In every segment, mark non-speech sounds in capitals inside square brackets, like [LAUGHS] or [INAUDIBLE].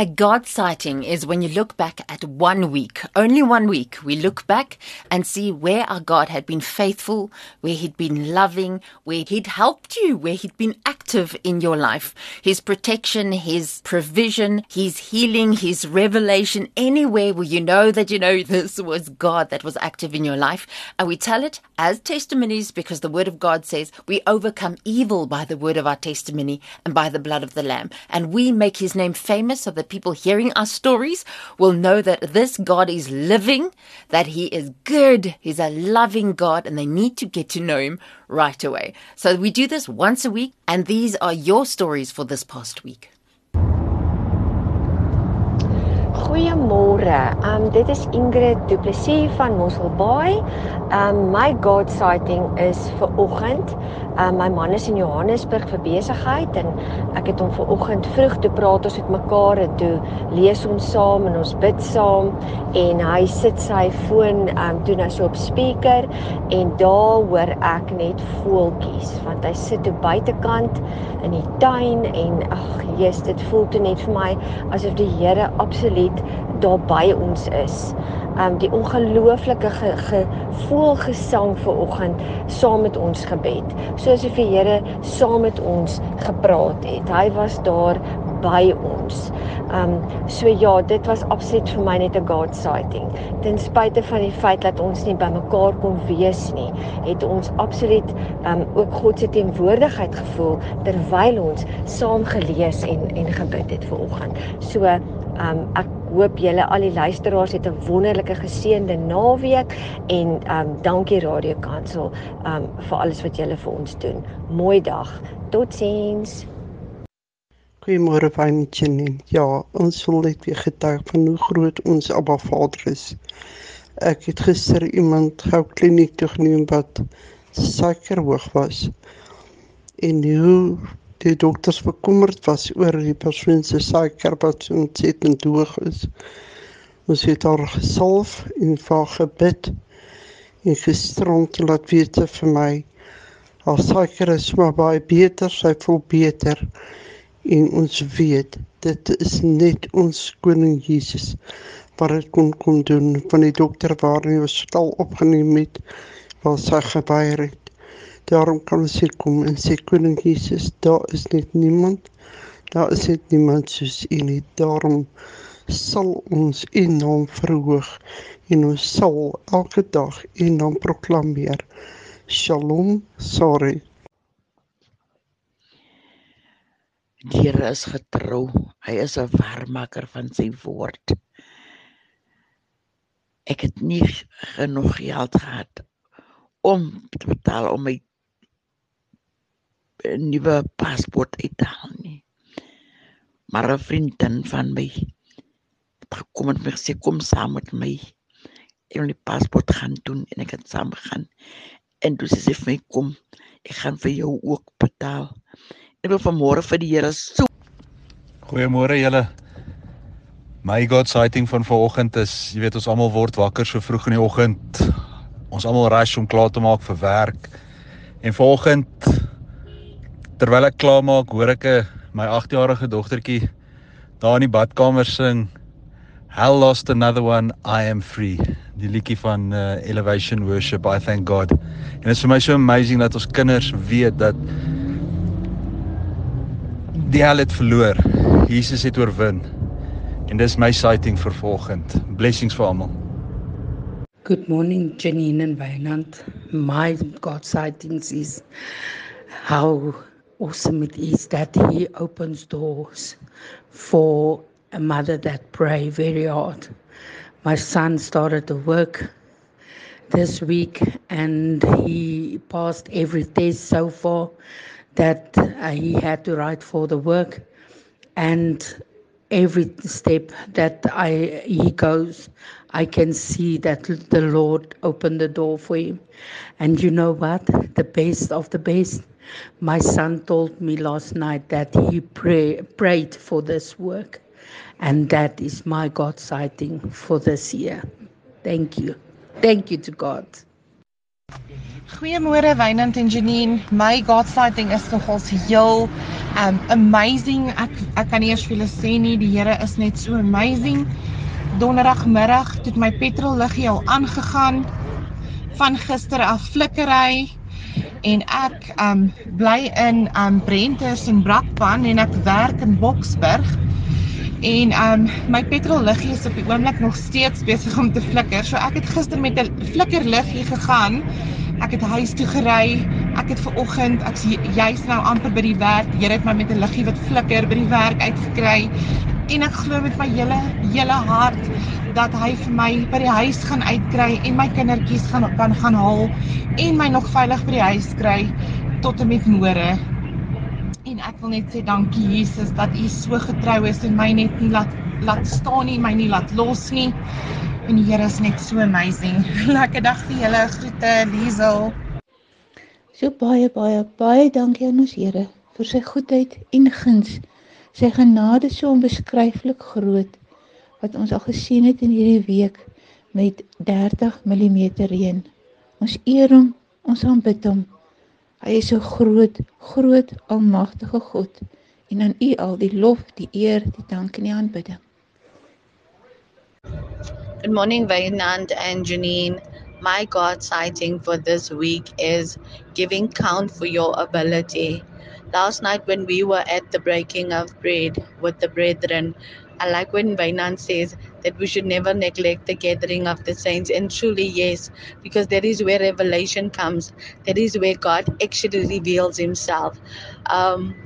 A God sighting is when you look back at one week, only one week. We look back and see where our God had been faithful, where He'd been loving, where He'd helped you, where He'd been active in your life. His protection, His provision, His healing, His revelation, anywhere where you know that you know [LAUGHS] this was God that was active in your life. And we tell it as testimonies because the Word of God says we overcome evil by the word of our testimony and by the blood of the Lamb. And we make His name famous so that people hearing our stories will know that this God is living, that He is good, He's a loving God, and they need to get to know Him right away. So we do this once a week, and these are your stories for this past week. Goeiemôre. Um dit is Ingrid Du Plessis van Mosselbaai. Um my God sighting is vir oggend. Um my man is in Johannesburg vir besigheid en ek het hom ver oggend vroeg toe praat ons met mekaar en toe lees ons saam en ons bid saam en hy sit sy foon um toe nou so op speaker en daar hoor ek net voeltjies want hy sit toe buitekant in die tuin en ag Jesus dit voel toe net vir my asof die Here absoluut daar by ons is. Um die ongelooflike gevoel ge, gesang vir oggend saam met ons gebed. Soos die Here saam met ons gepraat het. Hy was daar by ons. Um so ja, dit was absoluut vir my net 'n God sighting. Ten spyte van die feit dat ons nie bymekaar kon wees nie, het ons absoluut um ook God se teenwoordigheid gevoel terwyl ons saam gelees en en gebid het ver oggend. So um ek hoop julle al die luisteraars het 'n wonderlike geseënde naweek en um dankie Radio Kansel um vir alles wat julle vir ons doen. Mooi dag. Totsiens. Goeiemôre Valentin. Ja, ons wil net weer getuig van hoe groot ons Abba Vader is. Ek het gister iemand gou kliniek toe geneem wat suiker hoog was. En hoe die dokters bekommerd was oor die persoon se suiker wat ontsettend hoog is. Ons het haar gesalf en vir gebid en gestrond laat weet vir my haar suiker is maar baie beter, sy voel beter en ons weet dit is net ons koning Jesus wat dit kon kom doen van die dokter waar hy was stil opgeneem het waar sy gebeur het Daarom kan ons hier kom en sê koning Jesus, daar is net niemand. Daar is net niemand soos U nie. Daarom sal ons U naam verhoog en ons sal elke dag U naam proklameer. Shalom, sorry. Die Here is getrou. Hy is 'n waarmaker van sy woord. Ek het nie genoeg geld gehad om te betaal om my nuwe paspoort uit te haal nie. Maar 'n vriendin van my het gekom en my gesê kom saam met my. Ek wil die paspoort gaan doen en ek het saam gegaan. En toe sê sy vir my kom, ek gaan vir jou ook betaal. Ek wil vanmôre vir die Here so Goeiemôre julle. My God sighting van vanoggend is, jy weet ons almal word wakker so vroeg in die oggend. Ons almal rush om klaar te maak vir werk. En vanoggend terwyl ek klaar maak, hoor ek 'n my 8-jarige dogtertjie daar in die badkamer sing Hell lost another one, I am free. Die liedjie van uh, Elevation Worship, I thank God. En dit is vir my so amazing dat ons kinders weet dat die hel het verloor. Jesus het oorwin. En dis my sighting vir volgend. Blessings vir almal. Good morning Janine and Wynand. My God sightings is how awesome it is that he opens doors for a mother that pray very hard. My son started to work this week and he passed every test so far that uh, he had to write for the work and every step that I he goes I can see that the Lord opened the door for him and you know what the best of the best My son told me last night that he pray, prayed for this work, and that is my God sighting for this year. Thank you. Thank you to God. Goeiemôre Wynand en Janine. My God sighting is nogals heel um amazing. Ek ek kan nie eers vir julle sê nie, die Here is net so amazing. Donderdagmiddag het my petrolliggie al aangegaan van gister af flikkery en ek um bly in um Brenters en Brakpan en ek werk in Boksburg. En um my petrolliggie is op die oomblik nog steeds besig om te flikker. So ek het gister met 'n flikkerliggie gegaan Ek het huis toe gery. Ek het ver oggend, ek's juis nou amper by die werk. Here het my met 'n liggie wat flikker by die werk uitgekry. En ek glo met my hele hele hart dat hy vir my by die huis gaan uitkry en my kindertjies gaan kan gaan haal en my nog veilig by die huis kry tot en met môre. Wil net sê dankie Jesus dat U so getrou is en my net nie laat laat staan nie, my nie laat los nie en die Here is net so amazing. [LAUGHS] Lekker dag vir julle. Groete, Liesel. So baie baie baie dankie aan ons Here vir sy goedheid en guns. Sy genade so onbeskryflik groot wat ons al gesien het in hierdie week met 30 mm reën. Ons eer hom, ons aanbid hom. Hy is so groot, groot almagtige God en aan U al die lof, die eer, die dank en die aanbidding. Good morning, Vainant and Janine. My God sighting for this week is giving count for your ability. Last night, when we were at the breaking of bread with the brethren, I like when Vainant says that we should never neglect the gathering of the saints. And truly, yes, because that is where revelation comes, that is where God actually reveals Himself. Um,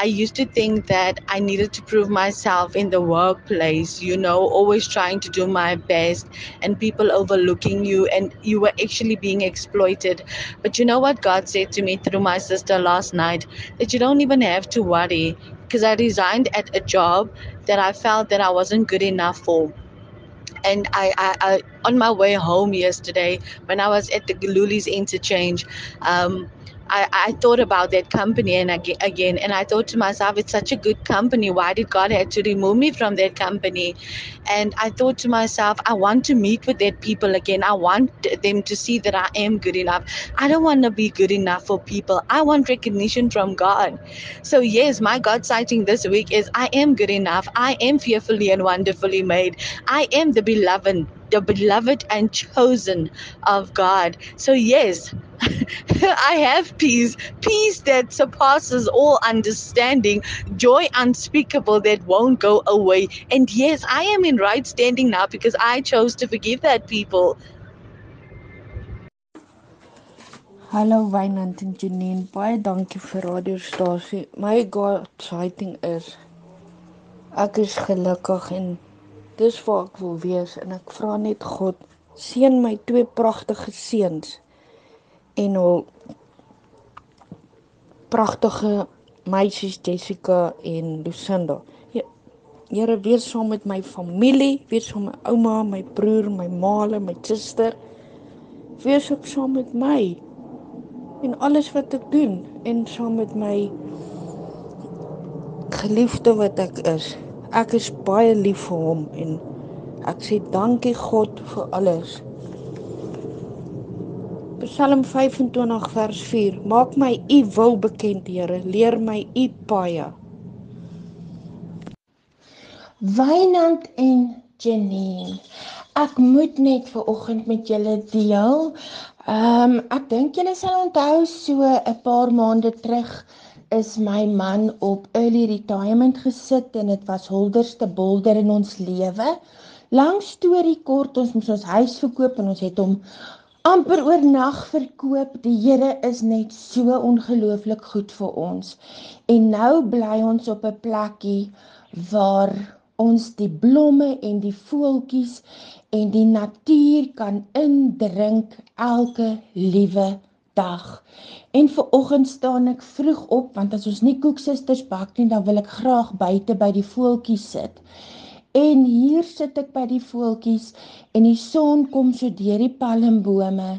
I used to think that I needed to prove myself in the workplace, you know, always trying to do my best and people overlooking you and you were actually being exploited. But you know what God said to me through my sister last night? That you don't even have to worry because I resigned at a job that I felt that I wasn't good enough for and I, I, I, on my way home yesterday when I was at the Luli's interchange, um, I, I thought about that company and again, and I thought to myself, it's such a good company. Why did God have to remove me from that company? And I thought to myself, I want to meet with that people again. I want them to see that I am good enough. I don't want to be good enough for people. I want recognition from God. So yes, my God sighting this week is I am good enough. I am fearfully and wonderfully made. I am the beloved the beloved and chosen of God. So, yes, [LAUGHS] I have peace, peace that surpasses all understanding, joy unspeakable that won't go away. And yes, I am in right standing now because I chose to forgive that people. Hallo Wynand en Janine, baie dankie vir radiostasie. My God sighting is ek is gelukkig en dis waar ek wil wees en ek vra net God seën my twee pragtige seuns en hul pragtige meisies Jessica en Lucinda. Here wees saam met my familie, wees saam met my ouma, my broer, my ma, my suster. Wees ook saam met my en alles wat ek doen en saam met my geliefde wat ek is. Ek is baie lief vir hom en ek sê dankie God vir alles. Psalm 25 vers 4 Maak my u wil bekend Here leer my u paaie Wynand en Janine Ek moet net ver oggend met julle deel. Ehm um, ek dink julle sal onthou so 'n paar maande terug is my man op early retirement gesit en dit was holderste bolder in ons lewe. Lang storie kort, ons moes ons huis verkoop en ons het hom amper oornag verkoop. Die Here is net so ongelooflik goed vir ons. En nou bly ons op 'n plekkie waar ons die blomme en die voeltjies en die natuur kan indrink elke liewe dag. En vir oggend staan ek vroeg op want as ons nie koeksusters bak nie, dan wil ek graag buite by die voeltjies sit. En hier sit ek by die voeltjies en die son kom so deur die palmbome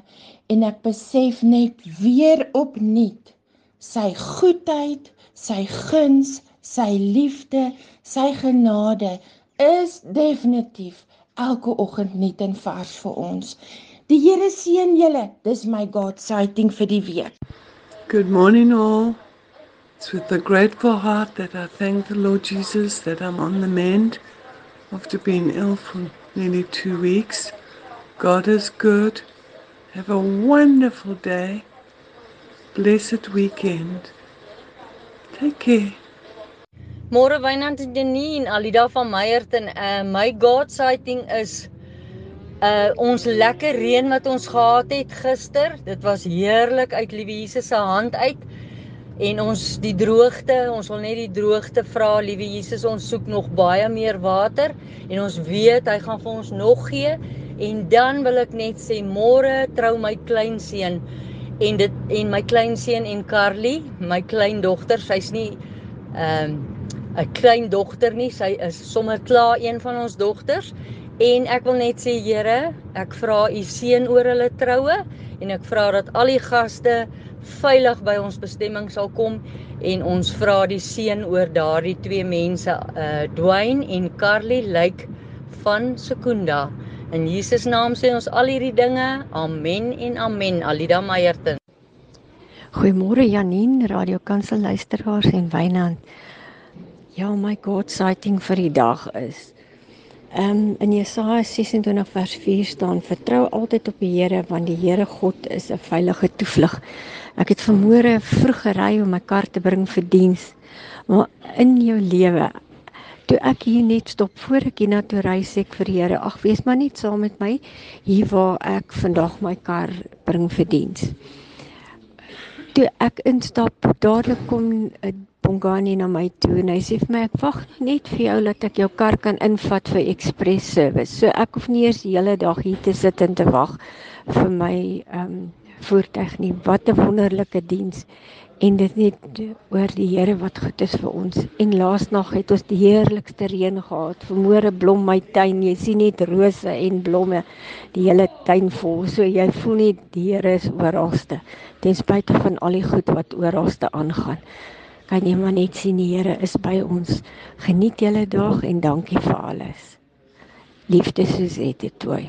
en ek besef net weer opnuut sy goedheid, sy guns, sy liefde, sy genade is definitief elke oggend nuut en vars vir ons. Die Here seën julle. Dis my God sighting vir die week. Good morning all. It's with a grateful heart that I thank the Lord Jesus that I'm on the mend after being ill for nearly 2 weeks. God is good. Have a wonderful day. Blessed weekend. Take care. Môre Wynand en Janine, Alida van Meyerton. Uh my God sighting is uh ons lekker reën wat ons gehad het gister. Dit was heerlik uit Liewe Jesus se hand uit. En ons die droogte, ons wil net die droogte vra, Liewe Jesus, ons soek nog baie meer water en ons weet hy gaan vir ons nog gee. En dan wil ek net sê môre trou my kleinseun en dit en my kleinseun en Carly, my kleindogter, sy's nie ehm um, 'n klein dogter nie, sy is sommer klaar een van ons dogters. En ek wil net sê Here, ek vra u seën oor hulle troue en ek vra dat al die gaste veilig by ons bestemming sal kom en ons vra die seën oor daardie twee mense, uh Dwayne en Carly Lyk van Sekunda. In Jesus naam sê ons al hierdie dinge. Amen en amen. Alida Meyerton. Goeiemôre Janine, Radio Kansel luisteraars en Wynand. Ja, my God sighting vir die dag is. Ehm um, in Jesaja 26 vers 4 staan: Vertrou altyd op die Here want die Here God is 'n veilige toevlug. Ek het vanmôre vroeg gery om my kar te bring vir diens. Maar in jou lewe toe ek hier net stop voor ek hiernatoe ry sê ek vir die Here, ag wees maar net saam met my hier waar ek vandag my kar bring vir diens. Toe ek instap, dadelik kom 'n Bongani na my toe en hy sê vir my ek wag net vir jou dat ek jou kar kan invat vir express service. So ek hoef nie eers die hele dag hier te sit en te wag vir my ehm um, voertuig nie. Wat 'n wonderlike diens. En dit net oor die Here wat goed is vir ons. En laasnag het ons die heerlikste reën gehad. Vermoere blom my tuin. Jy sien net rose en blomme. Die hele tuin vol. So jy voel net die Here is oralste. Ten spyte van al die goed wat oralste aangaan kan jy maar net sien die Here is by ons. Geniet julle dag en dankie vir alles. Liefde dit toe.